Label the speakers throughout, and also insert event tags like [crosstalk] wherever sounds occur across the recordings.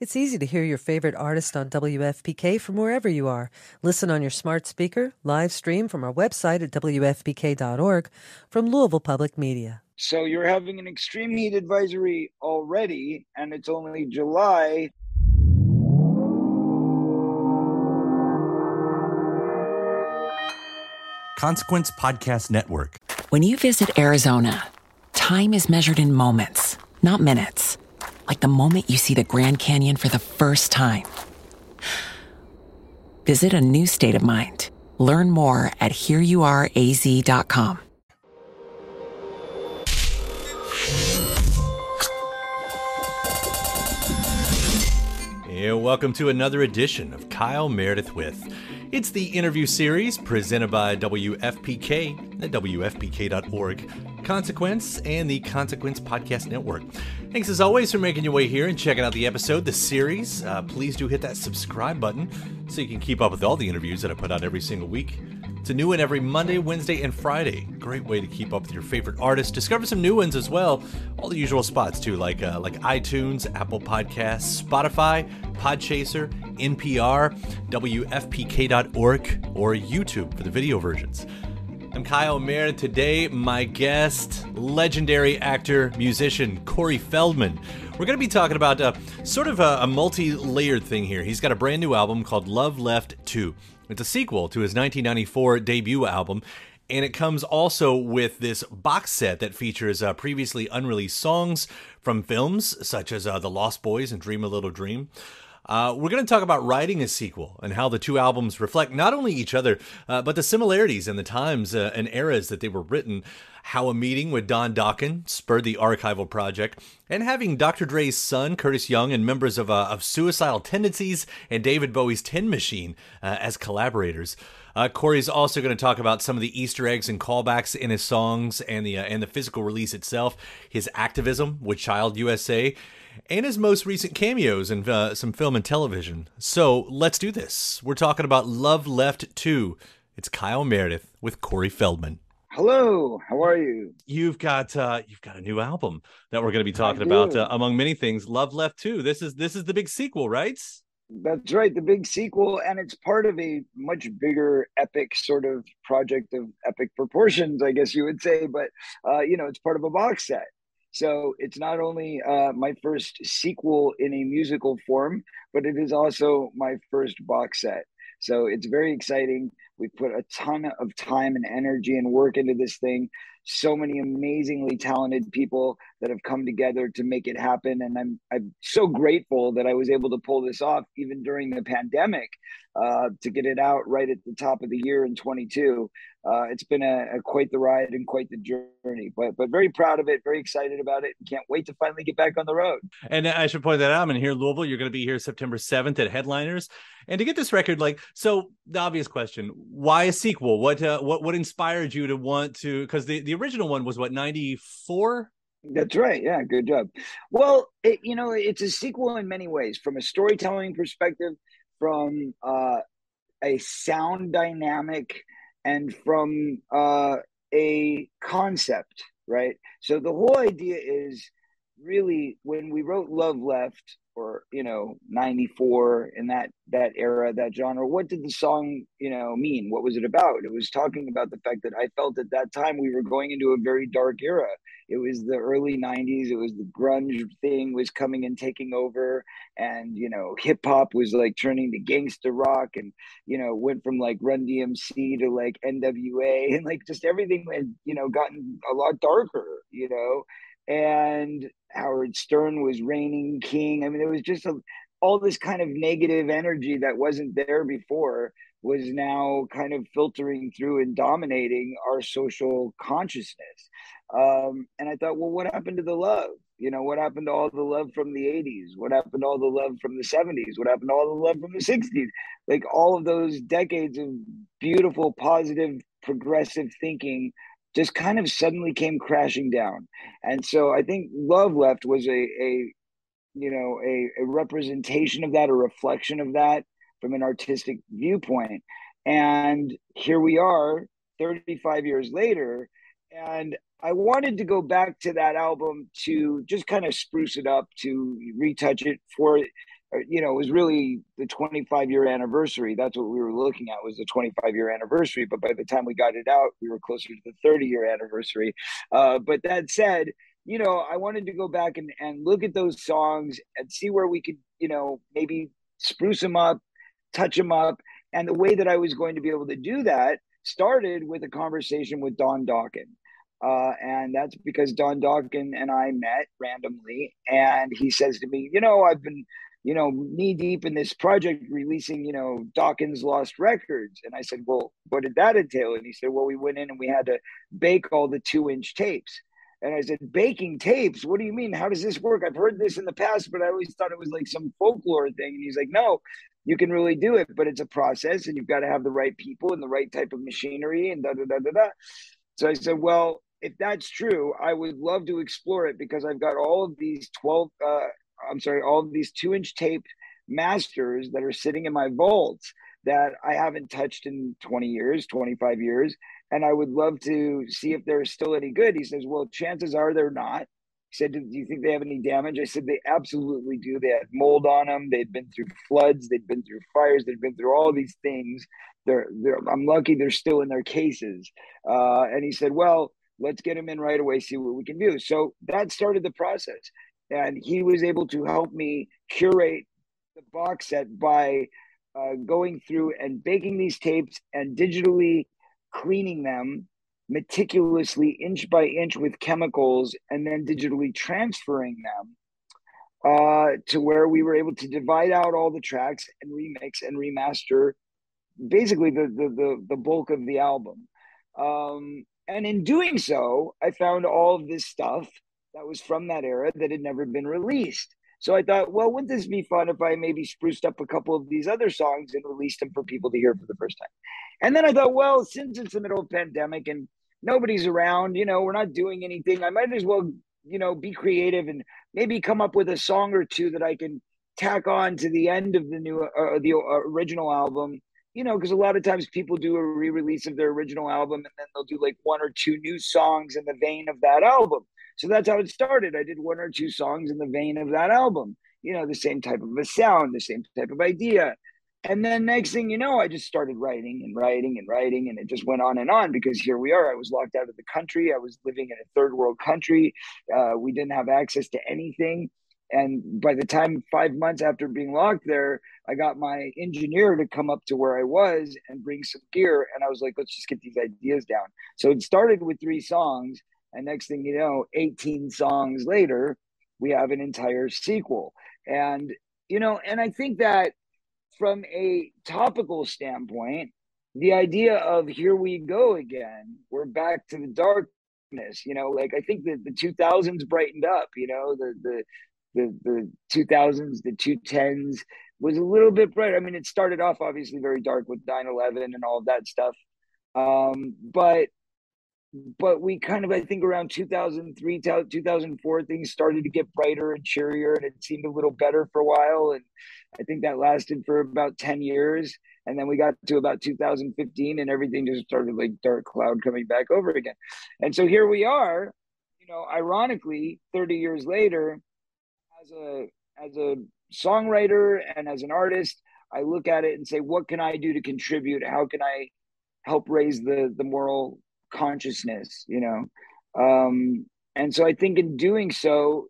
Speaker 1: It's easy to hear your favorite artist on WFPK from wherever you are. Listen on your smart speaker, live stream from our website at WFPK.org from Louisville Public Media.
Speaker 2: So you're having an extreme heat advisory already, and it's only July.
Speaker 3: Consequence Podcast Network.
Speaker 4: When you visit Arizona, time is measured in moments, not minutes like the moment you see the Grand Canyon for the first time. Visit a new state of mind. Learn more at hereyouareaz.com.
Speaker 3: Yeah, welcome to another edition of Kyle Meredith with. It's the interview series presented by WFPK at WFPK.org, Consequence, and the Consequence Podcast Network. Thanks as always for making your way here and checking out the episode, the series. Uh, please do hit that subscribe button so you can keep up with all the interviews that I put out every single week. It's a new one every Monday, Wednesday, and Friday. Great way to keep up with your favorite artists. Discover some new ones as well. All the usual spots too, like uh, like iTunes, Apple Podcasts, Spotify, Podchaser, NPR, WFPK.org, or YouTube for the video versions. I'm Kyle Meredith. Today, my guest, legendary actor, musician Corey Feldman. We're going to be talking about uh, sort of a, a multi layered thing here. He's got a brand new album called Love Left 2. It's a sequel to his 1994 debut album, and it comes also with this box set that features uh, previously unreleased songs from films such as uh, The Lost Boys and Dream a Little Dream. Uh, we're going to talk about writing a sequel and how the two albums reflect not only each other, uh, but the similarities and the times uh, and eras that they were written. How a meeting with Don Dokken spurred the archival project, and having Dr. Dre's son, Curtis Young, and members of, uh, of Suicidal Tendencies and David Bowie's Tin Machine uh, as collaborators. Uh, Corey's also going to talk about some of the Easter eggs and callbacks in his songs and the uh, and the physical release itself, his activism with Child USA, and his most recent cameos in uh, some film and television. So let's do this. We're talking about Love Left 2. It's Kyle Meredith with Corey Feldman.
Speaker 2: Hello, how are you?
Speaker 3: You've got uh, you've got a new album that we're going to be talking about uh, among many things. Love Left 2. This is this is the big sequel, right?
Speaker 2: That's right, the big sequel, and it's part of a much bigger, epic sort of project of epic proportions, I guess you would say. But uh, you know, it's part of a box set. So it's not only uh, my first sequel in a musical form, but it is also my first box set. So it's very exciting. We put a ton of time and energy and work into this thing. So many amazingly talented people that have come together to make it happen, and I'm I'm so grateful that I was able to pull this off even during the pandemic uh, to get it out right at the top of the year in 22. Uh, it's been a, a, quite the ride and quite the journey, but but very proud of it, very excited about it. And can't wait to finally get back on the road.
Speaker 3: And I should point that out. I'm in here, Louisville. You're going to be here September 7th at Headliners, and to get this record, like so, the obvious question: Why a sequel? What uh, what what inspired you to want to? Because the the original one was what 94.
Speaker 2: That's right. Yeah, good job. Well, it, you know, it's a sequel in many ways. From a storytelling perspective, from uh, a sound dynamic and from uh, a concept, right? So the whole idea is really when we wrote Love Left or you know 94 in that that era that genre what did the song you know mean? What was it about? It was talking about the fact that i felt at that time we were going into a very dark era. It was the early 90s it was the grunge thing was coming and taking over. And you know hip hop was like turning to gangster rock and you know went from like run dmc to like nwa [laughs] and like just everything had you know gotten a lot darker you know and Howard Stern was reigning king. I mean, it was just a, all this kind of negative energy that wasn't there before was now kind of filtering through and dominating our social consciousness. Um, and I thought, well, what happened to the love? You know, what happened to all the love from the 80s? What happened to all the love from the 70s? What happened to all the love from the 60s? Like all of those decades of beautiful, positive, progressive thinking just kind of suddenly came crashing down. And so I think Love Left was a, a you know, a, a representation of that, a reflection of that from an artistic viewpoint. And here we are 35 years later. And I wanted to go back to that album to just kind of spruce it up, to retouch it for, you know, it was really the 25 year anniversary. That's what we were looking at was the 25 year anniversary. But by the time we got it out, we were closer to the 30 year anniversary. Uh, but that said, you know, I wanted to go back and, and look at those songs and see where we could, you know, maybe spruce them up, touch them up. And the way that I was going to be able to do that started with a conversation with Don Dokken. Uh, and that's because Don Dokken and I met randomly. And he says to me, You know, I've been, you know, knee deep in this project releasing, you know, Dokken's Lost Records. And I said, Well, what did that entail? And he said, Well, we went in and we had to bake all the two inch tapes. And I said, baking tapes? What do you mean? How does this work? I've heard this in the past, but I always thought it was like some folklore thing. And he's like, no, you can really do it, but it's a process and you've got to have the right people and the right type of machinery and da da da da da. So I said, well, if that's true, I would love to explore it because I've got all of these 12, uh, I'm sorry, all these two inch tape masters that are sitting in my vaults that I haven't touched in 20 years, 25 years and I would love to see if they're still any good. He says, Well, chances are they're not. He said, Do you think they have any damage? I said, They absolutely do. They had mold on them. They'd been through floods. They'd been through fires. They'd been through all these things. They're, they're I'm lucky they're still in their cases. Uh, and he said, Well, let's get them in right away, see what we can do. So that started the process. And he was able to help me curate the box set by uh, going through and baking these tapes and digitally cleaning them meticulously inch by inch with chemicals and then digitally transferring them uh, to where we were able to divide out all the tracks and remix and remaster basically the the the, the bulk of the album. Um, and in doing so i found all of this stuff that was from that era that had never been released so I thought, well, wouldn't this be fun if I maybe spruced up a couple of these other songs and released them for people to hear for the first time? And then I thought, well, since it's the middle of pandemic and nobody's around, you know, we're not doing anything, I might as well, you know, be creative and maybe come up with a song or two that I can tack on to the end of the new, uh, the original album. You know, because a lot of times people do a re-release of their original album and then they'll do like one or two new songs in the vein of that album. So that's how it started. I did one or two songs in the vein of that album, you know, the same type of a sound, the same type of idea. And then next thing you know, I just started writing and writing and writing, and it just went on and on because here we are. I was locked out of the country. I was living in a third world country. Uh, we didn't have access to anything. And by the time five months after being locked there, I got my engineer to come up to where I was and bring some gear. And I was like, let's just get these ideas down. So it started with three songs. And next thing you know, 18 songs later, we have an entire sequel. And, you know, and I think that from a topical standpoint, the idea of here we go again, we're back to the darkness, you know, like I think that the 2000s brightened up, you know, the, the, the, the 2000s, the 210s was a little bit bright. I mean, it started off obviously very dark with 9 11 and all of that stuff. Um, but but we kind of i think around 2003 2004 things started to get brighter and cheerier and it seemed a little better for a while and i think that lasted for about 10 years and then we got to about 2015 and everything just started like dark cloud coming back over again. And so here we are you know ironically 30 years later as a as a songwriter and as an artist i look at it and say what can i do to contribute? How can i help raise the the moral consciousness, you know. Um, and so I think in doing so,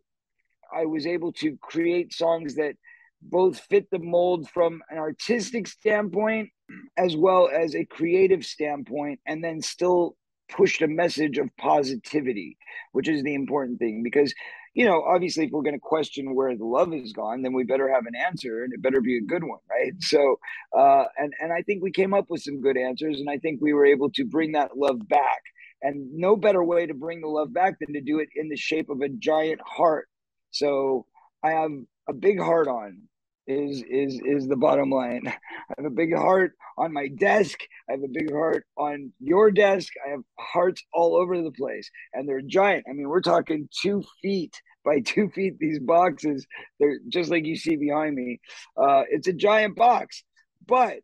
Speaker 2: I was able to create songs that both fit the mold from an artistic standpoint as well as a creative standpoint, and then still pushed a message of positivity, which is the important thing. Because, you know, obviously, if we're going to question where the love is gone, then we better have an answer, and it better be a good one, right? So, uh, and and I think we came up with some good answers, and I think we were able to bring that love back. And no better way to bring the love back than to do it in the shape of a giant heart So I have a big heart on is is is the bottom line. [laughs] I have a big heart on my desk. I have a big heart on your desk. I have hearts all over the place, and they're giant. I mean, we're talking two feet by [laughs] two feet. These boxes, they're just like you see behind me. Uh, it's a giant box, but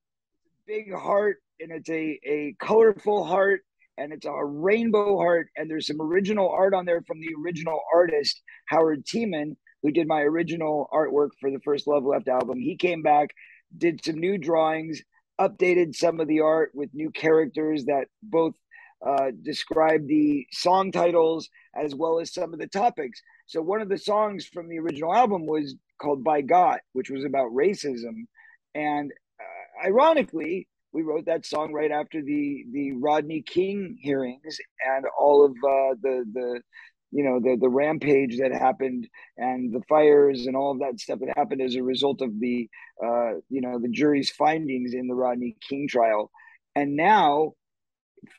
Speaker 2: big heart, and it's a a colorful heart, and it's a rainbow heart, and there's some original art on there from the original artist Howard Tiemann who did my original artwork for the first Love Left album. He came back, did some new drawings, updated some of the art with new characters that both uh, describe the song titles as well as some of the topics. So one of the songs from the original album was called "By God," which was about racism, and uh, ironically, we wrote that song right after the the Rodney King hearings and all of uh, the the you know the the rampage that happened and the fires and all of that stuff that happened as a result of the uh, you know the jury's findings in the Rodney King trial, and now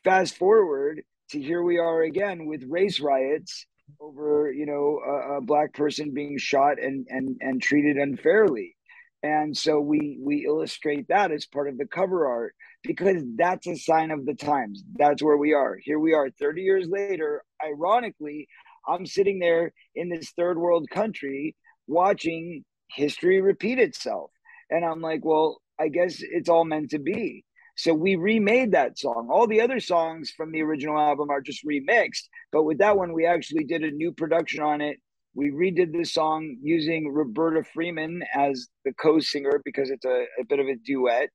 Speaker 2: fast forward to here we are again with race riots over you know a, a black person being shot and and and treated unfairly and so we we illustrate that as part of the cover art because that's a sign of the times. That's where we are. Here we are 30 years later. Ironically i'm sitting there in this third world country watching history repeat itself. And i'm like well i guess it's all meant to be. So we remade that song. All the other songs from the original album are just remixed. But with that one we actually did a new production on it we redid this song using Roberta Freeman as the co-singer because it's a, a bit of a duet.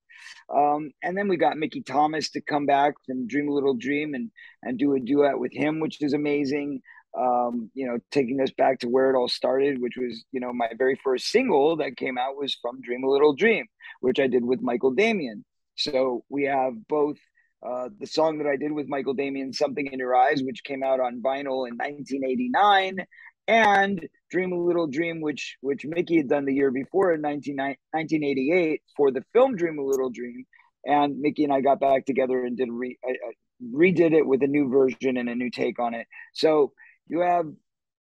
Speaker 2: Um, and then we got Mickey Thomas to come back and Dream a Little Dream and and do a duet with him, which is amazing. Um, you know, taking us back to where it all started, which was, you know, my very first single that came out was from Dream a Little Dream, which I did with Michael Damian. So we have both uh, the song that I did with Michael Damian, Something in Your Eyes, which came out on vinyl in 1989, and Dream a Little Dream, which which Mickey had done the year before in 19, 1988 for the film Dream a Little Dream. And Mickey and I got back together and did re, uh, redid it with a new version and a new take on it. So you have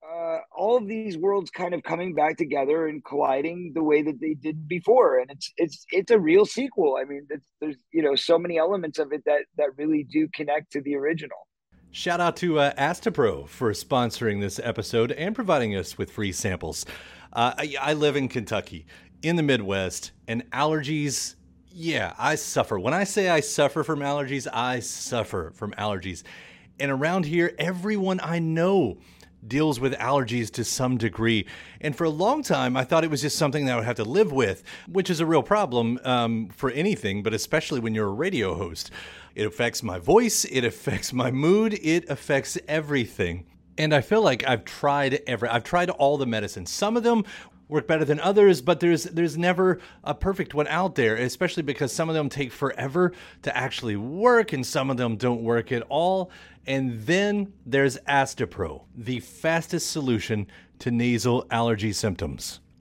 Speaker 2: uh, all of these worlds kind of coming back together and colliding the way that they did before, and it's it's it's a real sequel. I mean, there's you know so many elements of it that that really do connect to the original.
Speaker 3: Shout out to uh, Astepro for sponsoring this episode and providing us with free samples. Uh, I, I live in Kentucky, in the Midwest, and allergies, yeah, I suffer. When I say I suffer from allergies, I suffer from allergies. And around here, everyone I know deals with allergies to some degree. And for a long time, I thought it was just something that I would have to live with, which is a real problem um, for anything, but especially when you're a radio host. It affects my voice, it affects my mood, it affects everything. And I feel like I've tried every I've tried all the medicines. Some of them work better than others, but there's there's never a perfect one out there, especially because some of them take forever to actually work and some of them don't work at all. And then there's Astepro, the fastest solution to nasal allergy symptoms.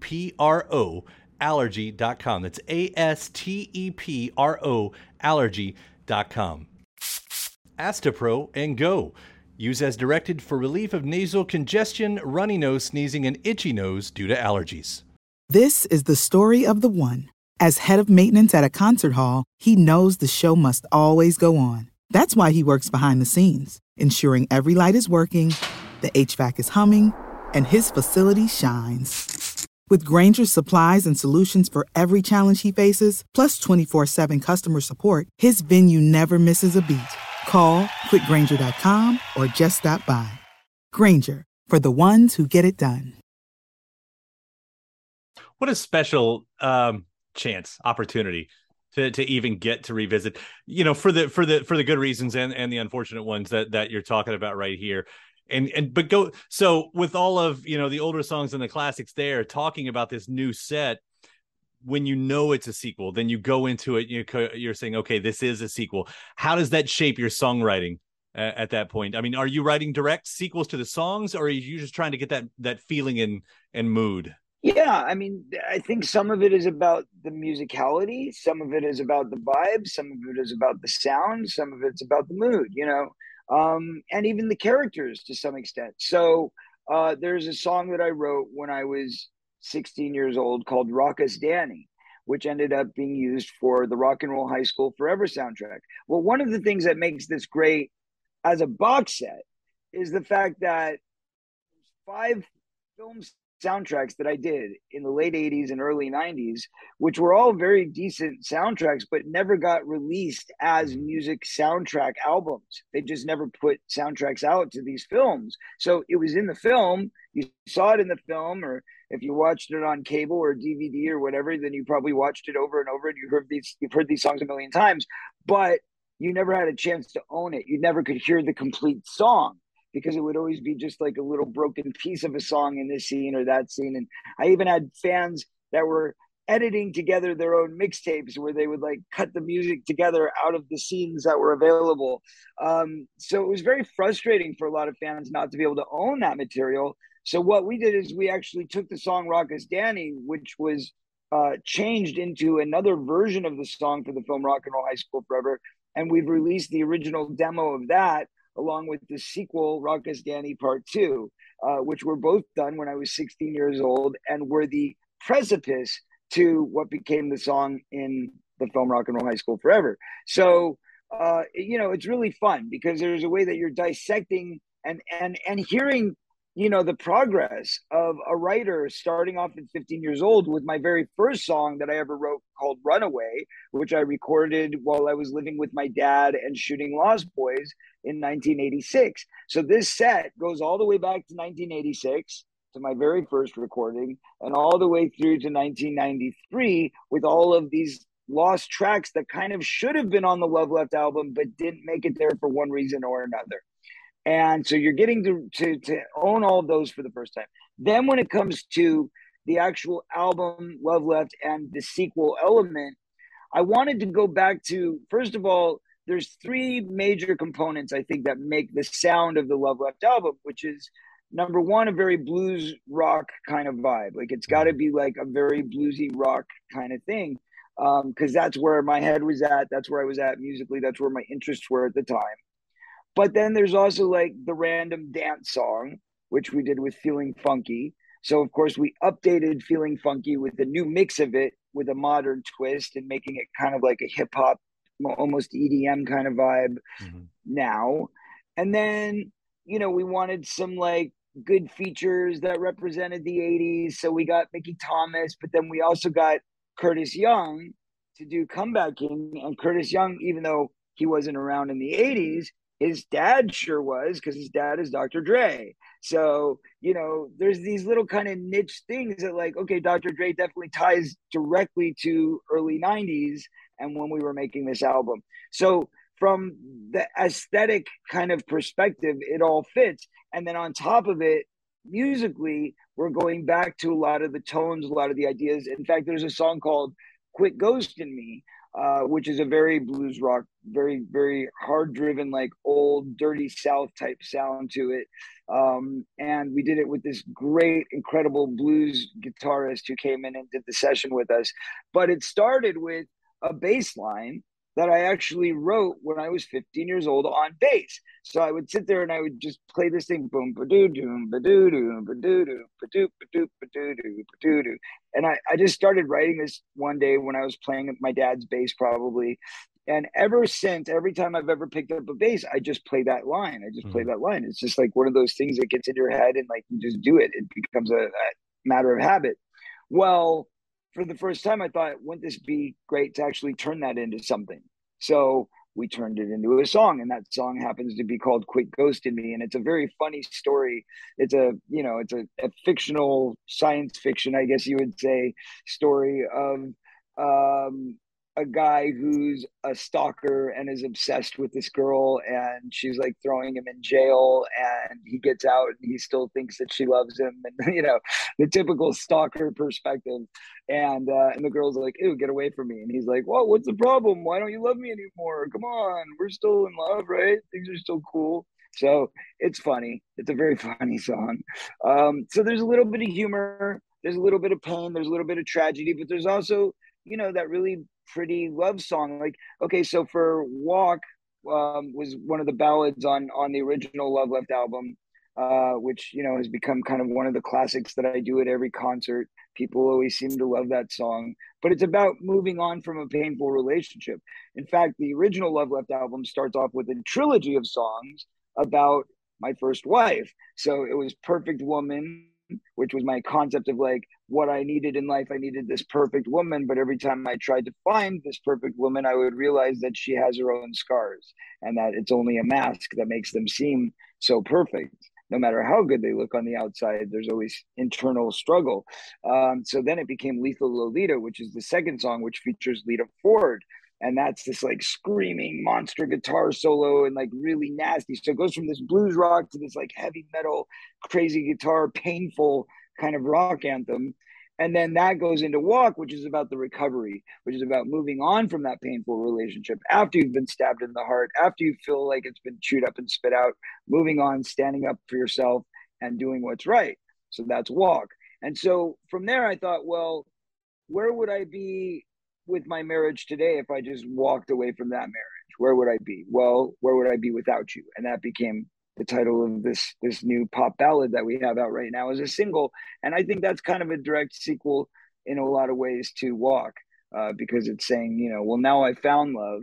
Speaker 3: P R O allergy.com. That's A S T E P R O allergy.com. Astepro and go. Use as directed for relief of nasal congestion, runny nose, sneezing, and itchy nose due to allergies.
Speaker 5: This is the story of the one. As head of maintenance at a concert hall, he knows the show must always go on. That's why he works behind the scenes, ensuring every light is working, the HVAC is humming, and his facility shines. With Grainger's supplies and solutions for every challenge he faces, plus 24 7 customer support, his venue never misses a beat. Call quickgranger.com or just stop by. Granger, for the ones who get it done.
Speaker 3: What a special um, chance, opportunity to, to even get to revisit you know for the for the for the good reasons and and the unfortunate ones that that you're talking about right here and and but go so with all of you know the older songs and the classics there talking about this new set when you know it's a sequel then you go into it you you're saying okay this is a sequel. How does that shape your songwriting at, at that point? I mean are you writing direct sequels to the songs or are you just trying to get that that feeling and and mood?
Speaker 2: Yeah, I mean, I think some of it is about the musicality, some of it is about the vibe, some of it is about the sound, some of it's about the mood, you know, um, and even the characters to some extent. So uh, there's a song that I wrote when I was 16 years old called Rock Us Danny, which ended up being used for the Rock and Roll High School Forever soundtrack. Well, one of the things that makes this great as a box set is the fact that five films soundtracks that I did in the late 80s and early 90s, which were all very decent soundtracks, but never got released as mm-hmm. music soundtrack albums. They just never put soundtracks out to these films. So it was in the film, you saw it in the film, or if you watched it on cable or DVD or whatever, then you probably watched it over and over and you heard these you've heard these songs a million times, but you never had a chance to own it. You never could hear the complete song because it would always be just like a little broken piece of a song in this scene or that scene. And I even had fans that were editing together their own mixtapes where they would like cut the music together out of the scenes that were available. Um, so it was very frustrating for a lot of fans not to be able to own that material. So what we did is we actually took the song Rock Danny, which was uh, changed into another version of the song for the film Rock and Roll High School Forever. And we've released the original demo of that along with the sequel, Rock Us Danny Part 2, uh, which were both done when I was 16 years old and were the precipice to what became the song in the film Rock and Roll High School Forever. So, uh, you know, it's really fun because there's a way that you're dissecting and and and hearing you know the progress of a writer starting off at 15 years old with my very first song that i ever wrote called runaway which i recorded while i was living with my dad and shooting lost boys in 1986 so this set goes all the way back to 1986 to my very first recording and all the way through to 1993 with all of these lost tracks that kind of should have been on the love left album but didn't make it there for one reason or another and so you're getting to, to, to own all of those for the first time. Then when it comes to the actual album Love Left and the sequel element, I wanted to go back to first of all, there's three major components I think that make the sound of the Love Left album, which is number one, a very blues rock kind of vibe. Like it's got to be like a very bluesy rock kind of thing, because um, that's where my head was at. That's where I was at musically. That's where my interests were at the time. But then there's also like the random dance song, which we did with Feeling Funky. So of course we updated Feeling Funky with a new mix of it with a modern twist and making it kind of like a hip hop, almost EDM kind of vibe mm-hmm. now. And then, you know, we wanted some like good features that represented the 80s. So we got Mickey Thomas, but then we also got Curtis Young to do Comeback King. And Curtis Young, even though he wasn't around in the 80s, his dad sure was because his dad is Dr. Dre. So, you know, there's these little kind of niche things that, like, okay, Dr. Dre definitely ties directly to early 90s and when we were making this album. So, from the aesthetic kind of perspective, it all fits. And then on top of it, musically, we're going back to a lot of the tones, a lot of the ideas. In fact, there's a song called Quit Ghosting Me uh, which is a very blues rock, very very hard driven, like old dirty South type sound to it. Um, and we did it with this great, incredible blues guitarist who came in and did the session with us. But it started with a bass line that I actually wrote when I was 15 years old on bass. So I would sit there and I would just play this thing, boom, ba doo doo, ba doo doo, ba doo doo, ba doo, ba doo, ba doo doo, ba doo doo. And I, I just started writing this one day when I was playing my dad's bass, probably. And ever since, every time I've ever picked up a bass, I just play that line. I just mm-hmm. play that line. It's just like one of those things that gets in your head and like you just do it. It becomes a, a matter of habit. Well, for the first time, I thought, wouldn't this be great to actually turn that into something? So we turned it into a song, and that song happens to be called "Quit Ghosting Me," and it's a very funny story. It's a you know, it's a, a fictional science fiction, I guess you would say, story of um, a guy who's a stalker and is obsessed with this girl and she's like throwing him in jail and he gets out and he still thinks that she loves him [laughs] and you know the typical stalker perspective. And uh, and the girl's like ew get away from me. And he's like well what's the problem? Why don't you love me anymore? Come on we're still in love right? Things are still cool. So it's funny. It's a very [laughs] funny song. Um, so there's a little bit of humor there's a little bit of pain there's a little bit of tragedy but there's also you know that really pretty love song. Like, okay, so for Walk um, was one of the ballads on on the original Love Left album, uh, which you know has become kind of one of the classics that I do at every concert. People always seem to love that song, but it's about moving on from a painful relationship. In fact, the original Love Left album starts off with a trilogy of songs about my first wife. So it was Perfect Woman, which was my concept of like what I needed in life. I needed this perfect woman, but every time I tried to find this perfect woman, I would realize that she has her own scars and that it's only a mask that makes them seem so perfect. No matter how good they look on the outside, there's always internal struggle. Um, so then it became Lethal Lolita, which is the second song, which features Lita Ford, and that's this like screaming monster guitar solo and like really nasty. So it goes from this blues rock to this like heavy metal, crazy guitar, painful kind of rock anthem. And then that goes into Walk, which is about the recovery, which is about moving on from that painful relationship after you've been stabbed in the heart, after you feel like it's been chewed up and spit out, moving on, standing up for yourself and doing what's right. So that's Walk. And so from there, I thought, well, where would I be with my marriage today if I just walked away from that marriage? Where would I be? Well, where would I be without you? And that became the title of this this new pop ballad that we have out right now as a single. And I think that's kind of a direct sequel in a lot of ways to Walk, uh, because it's saying, you know, well, now I found love,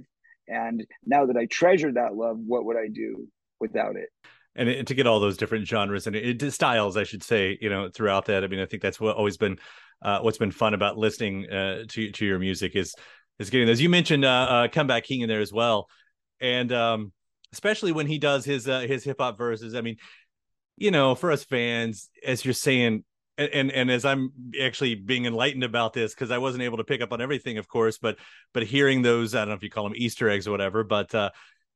Speaker 2: and now that I treasure that love, what would I do without it?
Speaker 3: and, to get all those different genres and styles, I should say, you know, throughout that. I mean, I think that's what always been uh, what's been fun about listening uh, to to your music is is getting those. You mentioned uh, uh, Comeback King in there as well, and um, especially when he does his uh, his hip hop verses. I mean, you know, for us fans, as you're saying, and and, and as I'm actually being enlightened about this because I wasn't able to pick up on everything, of course, but but hearing those, I don't know if you call them Easter eggs or whatever, but uh,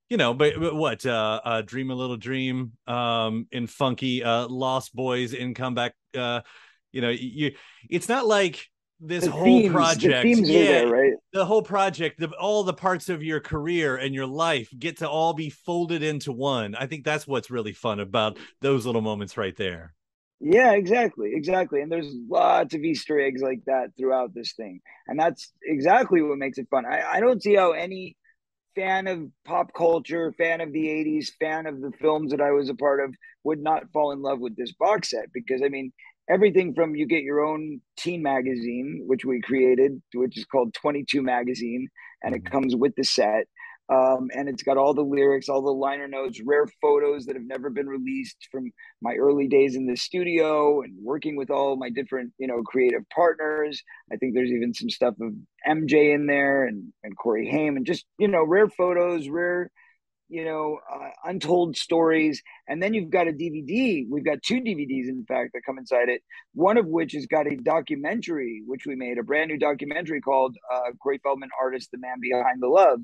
Speaker 3: you know, but, but what uh, uh, Dream a Little Dream um, in Funky, uh, Lost Boys in Comeback. Uh, you know, you it's not like this the whole themes, project
Speaker 2: the yeah there, right?
Speaker 3: the whole project the, all the parts of your career and your life get to all be folded into one. I think that's what's really fun about those little moments right there.
Speaker 2: Yeah exactly exactly. And there's lots of easter eggs like that throughout this thing. And that's exactly what makes it fun. I, I don't see how any fan of pop culture fan of the 80s fan of the films that i was a part of would not fall in love with this box set because i mean everything from you get your own teen magazine, which we created, which is called 22 Magazine, and it mm-hmm. comes with the set. Um, and it's got all the lyrics, all the liner notes, rare photos that have never been released from my early days in the studio and working with all my different, you know, creative partners. I think there's even some stuff of MJ in there and, and Corey Haim and just, you know, rare photos, rare you know, uh, untold stories. And then you've got a DVD. We've got two DVDs, in fact, that come inside it. One of which has got a documentary, which we made, a brand new documentary called uh, Corey Feldman Artist, the Man Behind the Love.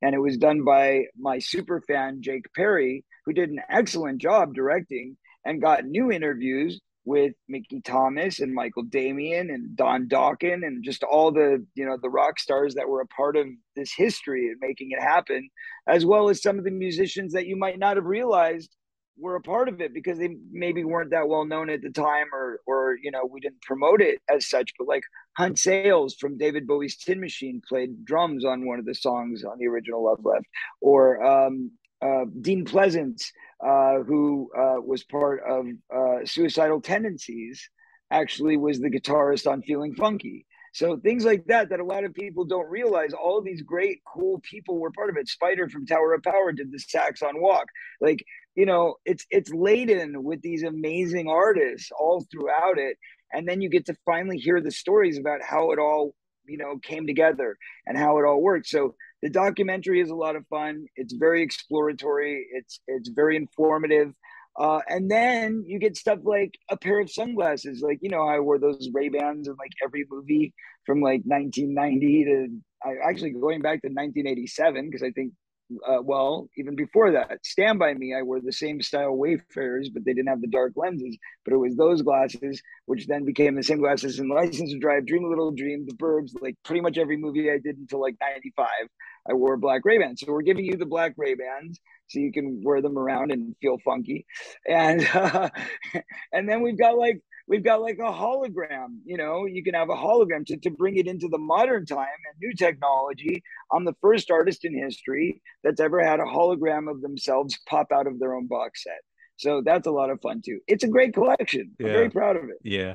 Speaker 2: And it was done by my super fan, Jake Perry, who did an excellent job directing and got new interviews with Mickey Thomas and Michael Damian and Don Dokken and just all the you know the rock stars that were a part of this history and making it happen, as well as some of the musicians that you might not have realized were a part of it because they maybe weren't that well known at the time or or you know we didn't promote it as such. But like Hunt Sales from David Bowie's Tin Machine played drums on one of the songs on the original Love Left or um, uh, Dean Pleasants uh, who uh, was part of uh, Suicidal Tendencies, actually was the guitarist on Feeling Funky. So things like that that a lot of people don't realize. All these great, cool people were part of it. Spider from Tower of Power did the sax on Walk. Like you know, it's it's laden with these amazing artists all throughout it. and then you get to finally hear the stories about how it all you know came together and how it all worked so the documentary is a lot of fun. It's very exploratory. It's it's very informative. Uh, and then you get stuff like a pair of sunglasses like you know i wore those ray bans in like every movie from like 1990 to I, actually going back to 1987 because i think uh, well, even before that, Stand By Me, I wore the same style Wayfarers, but they didn't have the dark lenses. But it was those glasses, which then became the same glasses in License to Drive, Dream a Little Dream, The Burbs, like pretty much every movie I did until like 95, I wore black Ray-Bans. So we're giving you the black Ray-Bans so you can wear them around and feel funky. And, uh, [laughs] and then we've got like we've got like a hologram you know? You can have a hologram to, to bring it into the modern time and new technology. I'm the first artist in history that's ever had a hologram of themselves pop out of their own box set. So that's a lot of fun too. It's a great collection. I'm very proud of it.
Speaker 3: Yeah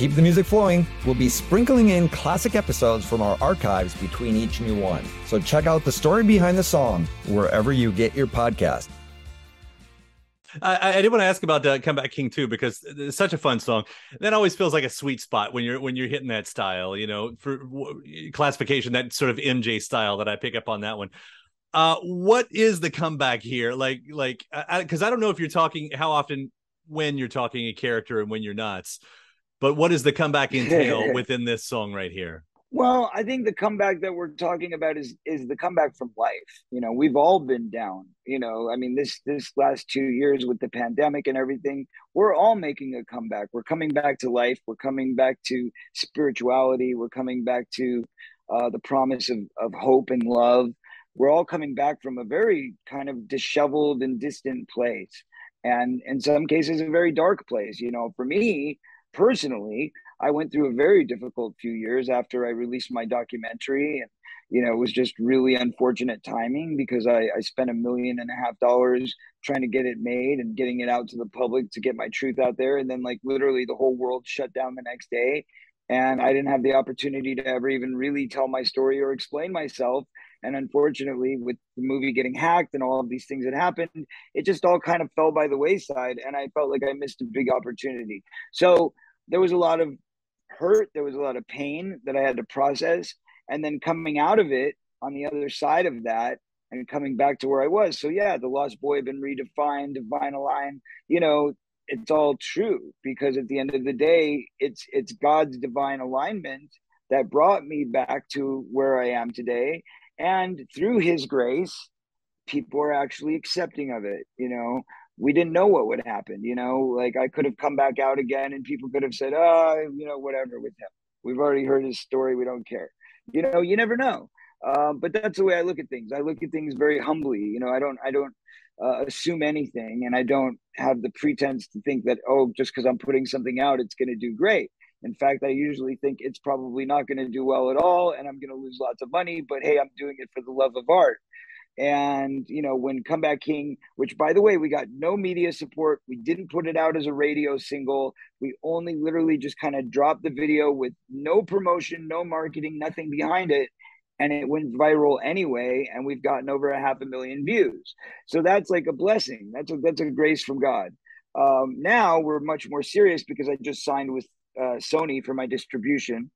Speaker 6: keep the music flowing, we'll be sprinkling in classic episodes from our archives between each new one. So check out the story behind the song wherever you get your podcast.
Speaker 3: I, I, did want to ask about uh, "Comeback King" too because it's such a fun song. That always feels like a sweet spot when you're when you're hitting that style, you know, for w- classification that sort of MJ style that I pick up on that one. Uh, what is the comeback here? Like, like, because I, I, don't know if you're talking how often when you're talking a character and when you're not. But what does the comeback entail [laughs] within this song right here?
Speaker 2: Well, I think the comeback that we're talking about is is the comeback from life. You know, we've all been down. You know, I mean, this this last two years with the pandemic and everything, we're all making a comeback. We're coming back to life. We're coming back to spirituality. We're coming back to uh, the promise of of hope and love. We're all coming back from a very kind of disheveled and distant place, and in some cases, a very dark place. You know, for me, personally, I went through a very difficult few years after I released my documentary. And, you know, it was just really unfortunate timing because I, I spent a million and a half dollars trying to get it made and getting it out to the public to get my truth out there. And then, like, literally the whole world shut down the next day. And I didn't have the opportunity to ever even really tell my story or explain myself. And unfortunately, with the movie getting hacked and all of these things that happened, it just all kind of fell by the wayside. And I felt like I missed a big opportunity. So there was a lot of hurt, there was a lot of pain that I had to process. And then coming out of it on the other side of that and coming back to where I was. So, yeah, the Lost Boy had been redefined, divine align, you know, it's all true because at the end of the day, it's it's God's divine alignment that brought me back to where I am today. And through his grace people are actually accepting of it you know? We didn't know what would happen you know? Like i could have come back out again and people could have said oh you know whatever with him. We've already heard his story. We don't care. You know you never know. Um, but that's the way i look at things. I look at things very humbly. You know i don't i don't uh, assume anything and i don't have the pretense to think that oh just because i'm putting something out it's going to do great in fact, I usually think it's probably not going to do well at all and I'm going to lose lots of money, but hey, I'm doing it for the love of art. And, you know, when Comeback King, which by the way, we got no media support, we didn't put it out as a radio single. We only literally just kind of dropped the video with no promotion, no marketing, nothing behind it. And it went viral anyway, and we've gotten over a half a million views. So that's like a blessing. That's a that's a grace from God. Um, now we're much more serious because I just signed with uh, Sony for my distribution.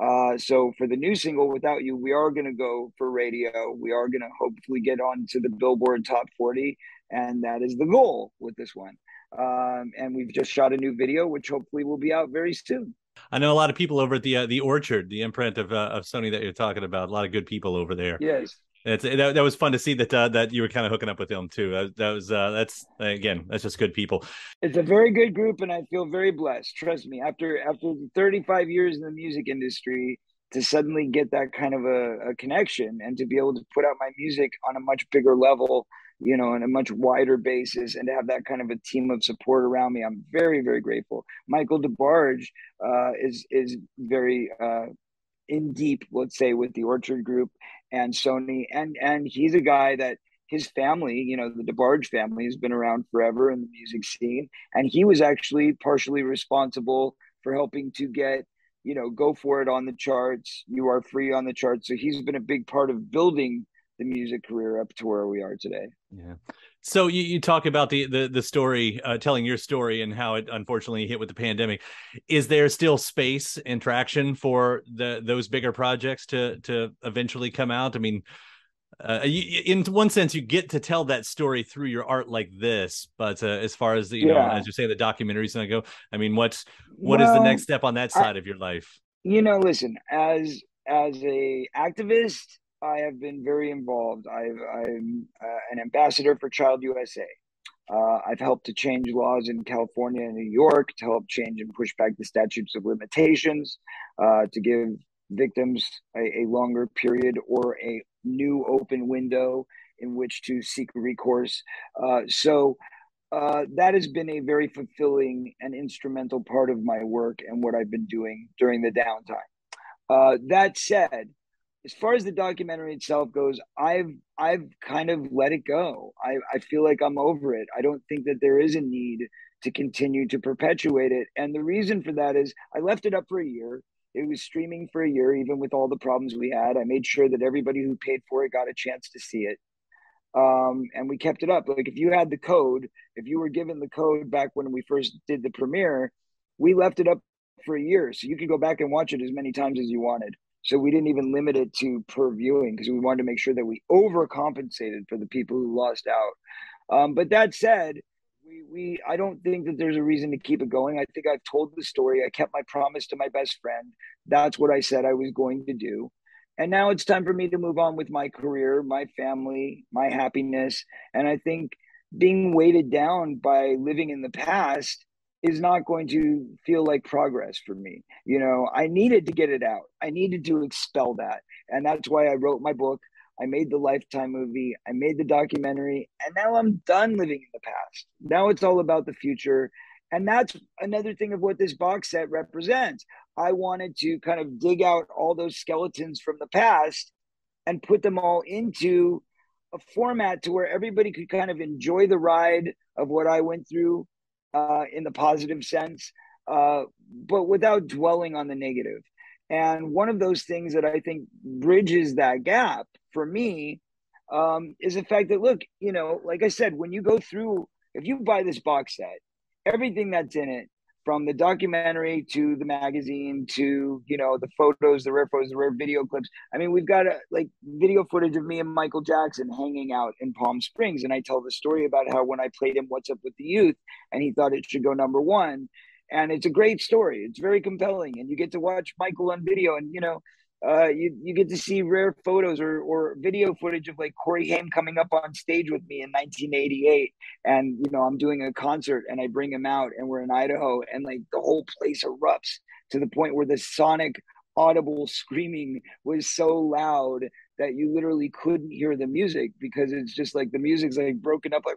Speaker 2: Uh, so for the new single, Without You, we are going to go for radio. We are going to hopefully get on to the Billboard Top 40. And that is the goal with this one. Um, and we've just shot a new video, which hopefully will be out very soon.
Speaker 3: I know a lot of people over at the uh, the Orchard, the imprint of uh, of Sony that you're talking about. A lot of good people over there.
Speaker 2: Yes.
Speaker 3: It's that, that was fun to see that uh, that you were kind of hooking up with them too. That, that was uh, that's again that's just good people.
Speaker 2: It's a very good group, and I feel very blessed. Trust me. After after 35 years in the music industry, to suddenly get that kind of a, a connection and to be able to put out my music on a much bigger level, you know, on a much wider basis, and to have that kind of a team of support around me, I'm very very grateful. Michael DeBarge uh, is is very uh, in deep, let's say, with the Orchard Group and Sony, and and he's a guy that his family, you know, the DeBarge family has been around forever in the music scene. And he was actually partially responsible for helping to get, you know, Go For It on the charts, You Are Free on the charts. So he's been a big part of building the music career up to where we are today.
Speaker 3: Yeah. So you, you talk about the the the story, uh, telling your story and how it unfortunately hit with the pandemic. Is there still space and traction for the those bigger projects to to eventually come out? I mean, uh, you, in one sense, you get to tell that story through your art like this. But uh, as far as the, you yeah. know, as you say, the documentaries and I go, I mean, what's what well, is the next step on that side I, of your life?
Speaker 2: You know, listen, as as a activist I have been very involved. i am uh, an ambassador for Child USA. Uh, I've helped to change laws in California and New York to help change and push back the statutes of limitations uh, to give victims a, a, longer period or a new open window in which to seek recourse. Uh, so uh, that has been a very fulfilling and instrumental part of my work and what I've been doing during the downtime. Uh, that said, as far as the documentary itself goes, I've I've kind of let it go. I, I feel like I'm over it. I don't think that there is a need to continue to perpetuate it. And the reason for that is I left it up for a year. It was streaming for a year, even with all the problems we had. I made sure that everybody who paid for it got a chance to see it. Um, and we kept it up. Like if you had the code, if you were given the code back when we first did the premiere, we left it up for a year. So you could go back and watch it as many times as you wanted. So we didn't even limit it to per viewing because we wanted to make sure that we overcompensated for the people who lost out. Um, but that said, we, we I don't think that there's a reason to keep it going. I think I've told the story. I kept my promise to my best friend. That's what I said I was going to do. And now it's time for me to move on with my career, my family, my happiness. And I think being weighted down by living in the past is not going to feel like progress for me. You know, I needed to get it out. I needed to expel that. And that's why I wrote my book. I made the Lifetime movie. I made the documentary. And now I'm done living in the past. Now it's all about the future. And that's another thing of what this box set represents. I wanted to kind of dig out all those skeletons from the past and put them all into a format to where everybody could kind of enjoy the ride of what I went through uh, in the positive sense, uh, but without dwelling on the negative. And one of those things that I think bridges that gap for me um, is the fact that, look, you know, like I said, when you go through, if you buy this box set, everything that's in it from the documentary to the magazine to you know the photos the rare photos the rare video clips. I mean we've got a like video footage of me and michael jackson hanging out in palm springs and i tell the story about how when i played him what's up with the youth and he thought it should go number one and it's a great story. It's very compelling and you get to watch michael on video and you know uh, you you get to see rare photos or or video footage of like Corey Haim coming up on stage with me in 1988, and you know I'm doing a concert and I bring him out and we're in Idaho and like the whole place erupts to the point where the sonic audible screaming was so loud that you literally couldn't hear the music because it's just like the music's like broken up like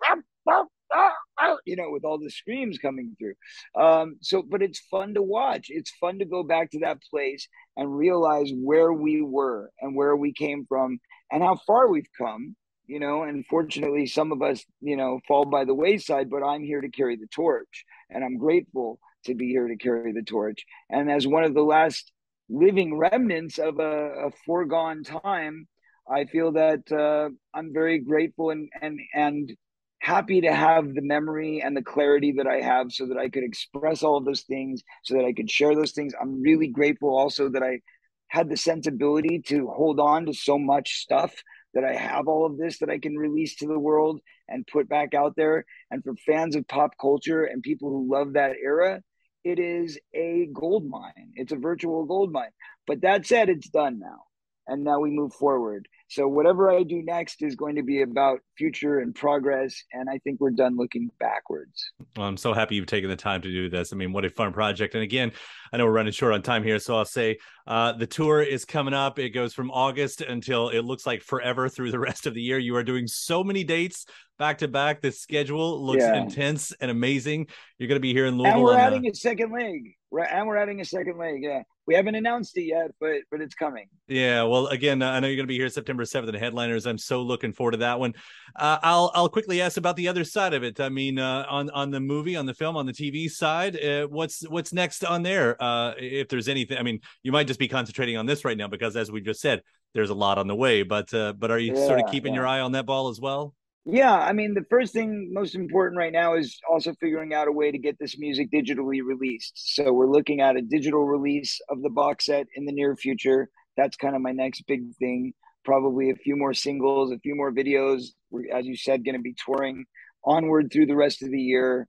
Speaker 2: you know with all the screams coming through. Um so but it's fun to watch. It's fun to go back to that place and realize where we were and where we came from and how far we've come you know and fortunately some of us you know fall by the wayside but i'm here to carry the torch and i'm grateful to be here to carry the torch. And as one of the last living remnants of a, a foregone time I feel that uh, I'm very grateful and and and happy to have the memory and the clarity that I have, so that I could express all of those things, so that I could share those things. I'm really grateful also that I had the sensibility to hold on to so much stuff that I have all of this that I can release to the world and put back out there. And for fans of pop culture and people who love that era, it is a gold mine. It's a virtual gold mine. But that said, it's done now. And now we move forward. So whatever I do next is going to be about future and progress. And I think we're done looking backwards.
Speaker 3: Well, I'm so happy you've taken the time to do this. I mean, what a fun project. And again, I know we're running short on time here. So I'll say uh, the tour is coming up. It goes from August until it looks like forever through the [laughs] rest of the year. You are doing so many dates back to back. The schedule looks yeah. intense and amazing. You're going to be here in Louisville.
Speaker 2: And we're adding a, a second leg. We're, and we're adding a second leg. Yeah, we haven't announced it yet, but but it's coming.
Speaker 3: Yeah, well, again, uh, I know you're going to be here September 7th at Headliners. I'm so looking forward to that one. Uh, I'll I'll quickly ask about the other side of it. I mean, uh, on on the movie, on the film, on the TV side, uh, what's what's next on there? Uh, if there's anything, I mean, you might just be concentrating on this right now because, as we just said, there's a lot on the way. But uh, but are you
Speaker 2: Yeah,
Speaker 3: sort of keeping
Speaker 2: yeah.
Speaker 3: your eye on that ball as well?
Speaker 2: Yeah, I mean, the first thing most important right now is also figuring out a way to get this music digitally released. So we're looking at a digital release of the box set in the near future. That's kind of my next big thing. Probably a few more singles, a few more videos. We're, as you said, going to be touring onward through the rest of the year.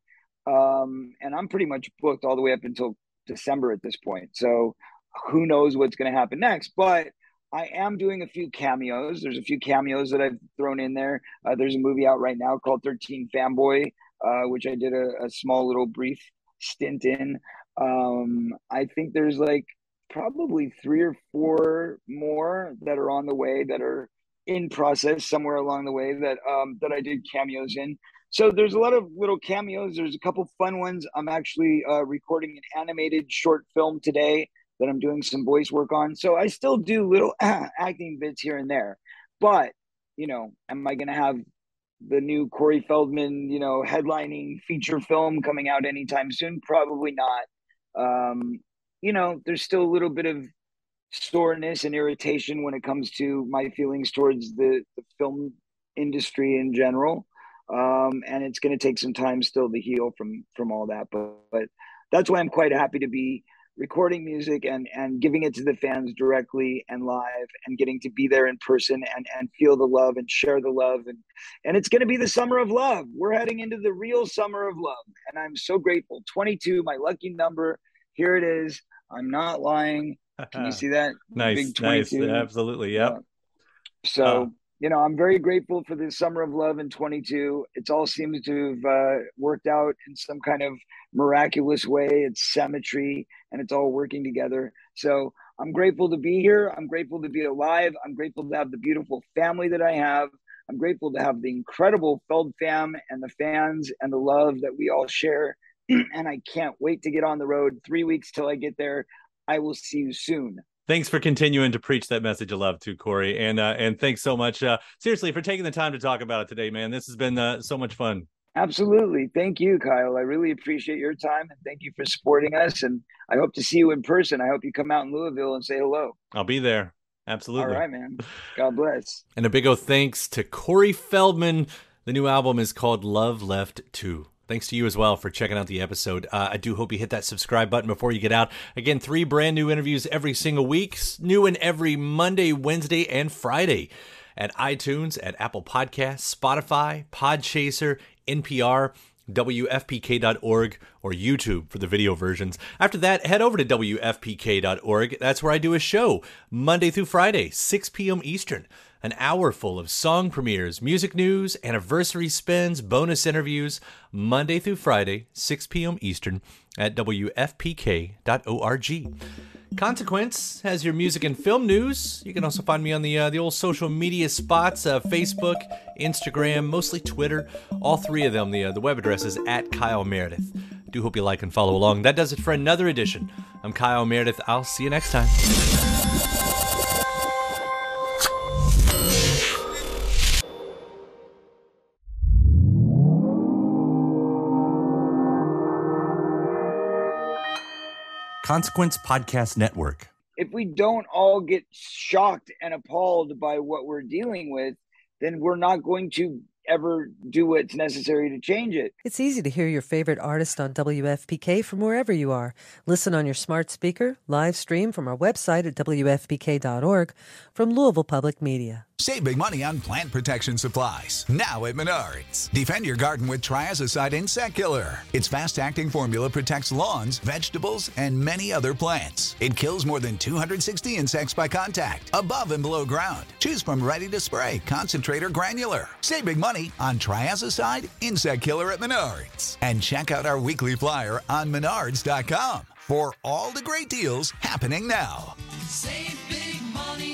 Speaker 2: Um, and I'm pretty much booked all the way up until December at this point. So who knows what's going to happen next? But I am doing a few cameos. There's a few cameos that I've thrown in there. Uh, there's a movie out right now called 13 Fanboy, uh, which I did a, a small little brief stint in. Um, I think there's like probably three or four more that are on the way that are in process somewhere along the way that um, that I did cameos in. So there's a lot of little cameos. There's a couple fun ones. I'm actually uh, recording an animated short film today that I'm doing some voice work on. So I still do little [clears throat] acting bits here and there. But, you know, am I going to have the new Corey Feldman, you know, headlining feature film coming out anytime soon? Probably not. Um, you know, there's still a little bit of soreness and irritation when it comes to my feelings towards the, the film industry in general. Um, and it's going to take some time still to heal from from all that. But, but that's why I'm quite happy to be recording music and and giving it to the fans directly and live and getting to be there in person and and feel the love and share the love. And and it's going to be the summer of love. We're heading into the real summer of love. And i'm so grateful. 22 my lucky number. Here it is. I'm not lying. Can you [laughs] see that?
Speaker 3: Nice,
Speaker 2: Big
Speaker 3: nice, absolutely, yep.
Speaker 2: Yeah. so
Speaker 3: Uh,
Speaker 2: you know i'm very grateful for the summer of love in 22 it's all seems to have uh, worked out in some kind of miraculous way. It's symmetry and it's all working together. So i'm grateful to be here. I'm grateful to be alive. I'm grateful to have the beautiful family that i have. I'm grateful to have the incredible feld fam and the fans and the love that we all share. [clears throat] And i can't wait to get on the road. Three weeks till i get there. I will see you soon
Speaker 3: Thanks for continuing to preach that message of love to Corey, and uh, and thanks so much, uh, seriously, for taking the time to talk about it today, man. This has been uh, so much fun.
Speaker 2: Absolutely. Thank you, Kyle. I really appreciate your time and thank you for supporting us. And I hope to see you in person. I hope you come out in Louisville and say hello.
Speaker 3: I'll be there. Absolutely.
Speaker 2: All right, man. God bless.
Speaker 3: And a big o thanks to Corey Feldman. The new album is called Love Left 2. Thanks to you as well for checking out the episode. Uh, I do hope you hit that subscribe button before you get out. Again, three brand new interviews every single week, new and every Monday, Wednesday, and Friday at iTunes, at Apple Podcasts, Spotify, Podchaser, NPR, WFPK.org, or YouTube for the video versions. After that, head over to WFPK.org. That's where I do a show Monday through Friday, 6 p.m. Eastern. An hour full of song premieres, music news, anniversary spins, bonus interviews, Monday through Friday, 6 p.m. Eastern at WFPK.org. Consequence has your music and film news. You can also find me on the uh, the old social media spots: uh, Facebook, Instagram, mostly Twitter. All three of them. The uh, the web address is at Kyle Meredith. Do hope you like and follow along. That does it for another edition. I'm Kyle Meredith. I'll see you next time. Consequence Podcast Network.
Speaker 2: If we don't all get shocked and appalled by what we're dealing with, then we're not going to ever do what's necessary to change it.
Speaker 1: It's easy to hear your favorite artist on WFPK from wherever you are. Listen on your smart speaker, live stream from our website at WFPK.org from Louisville Public Media.
Speaker 7: Save big money on plant protection supplies. Now at Menards. Defend your garden with Triazicide Insect Killer. Its fast acting formula protects lawns, vegetables, and many other plants. It kills more than 260 insects by contact, above and below ground. Choose from ready to spray, concentrate, or granular. Save big money on Triazicide Insect Killer at Menards. And check out our weekly flyer on Menards.com for all the great deals happening now.
Speaker 8: Save big money.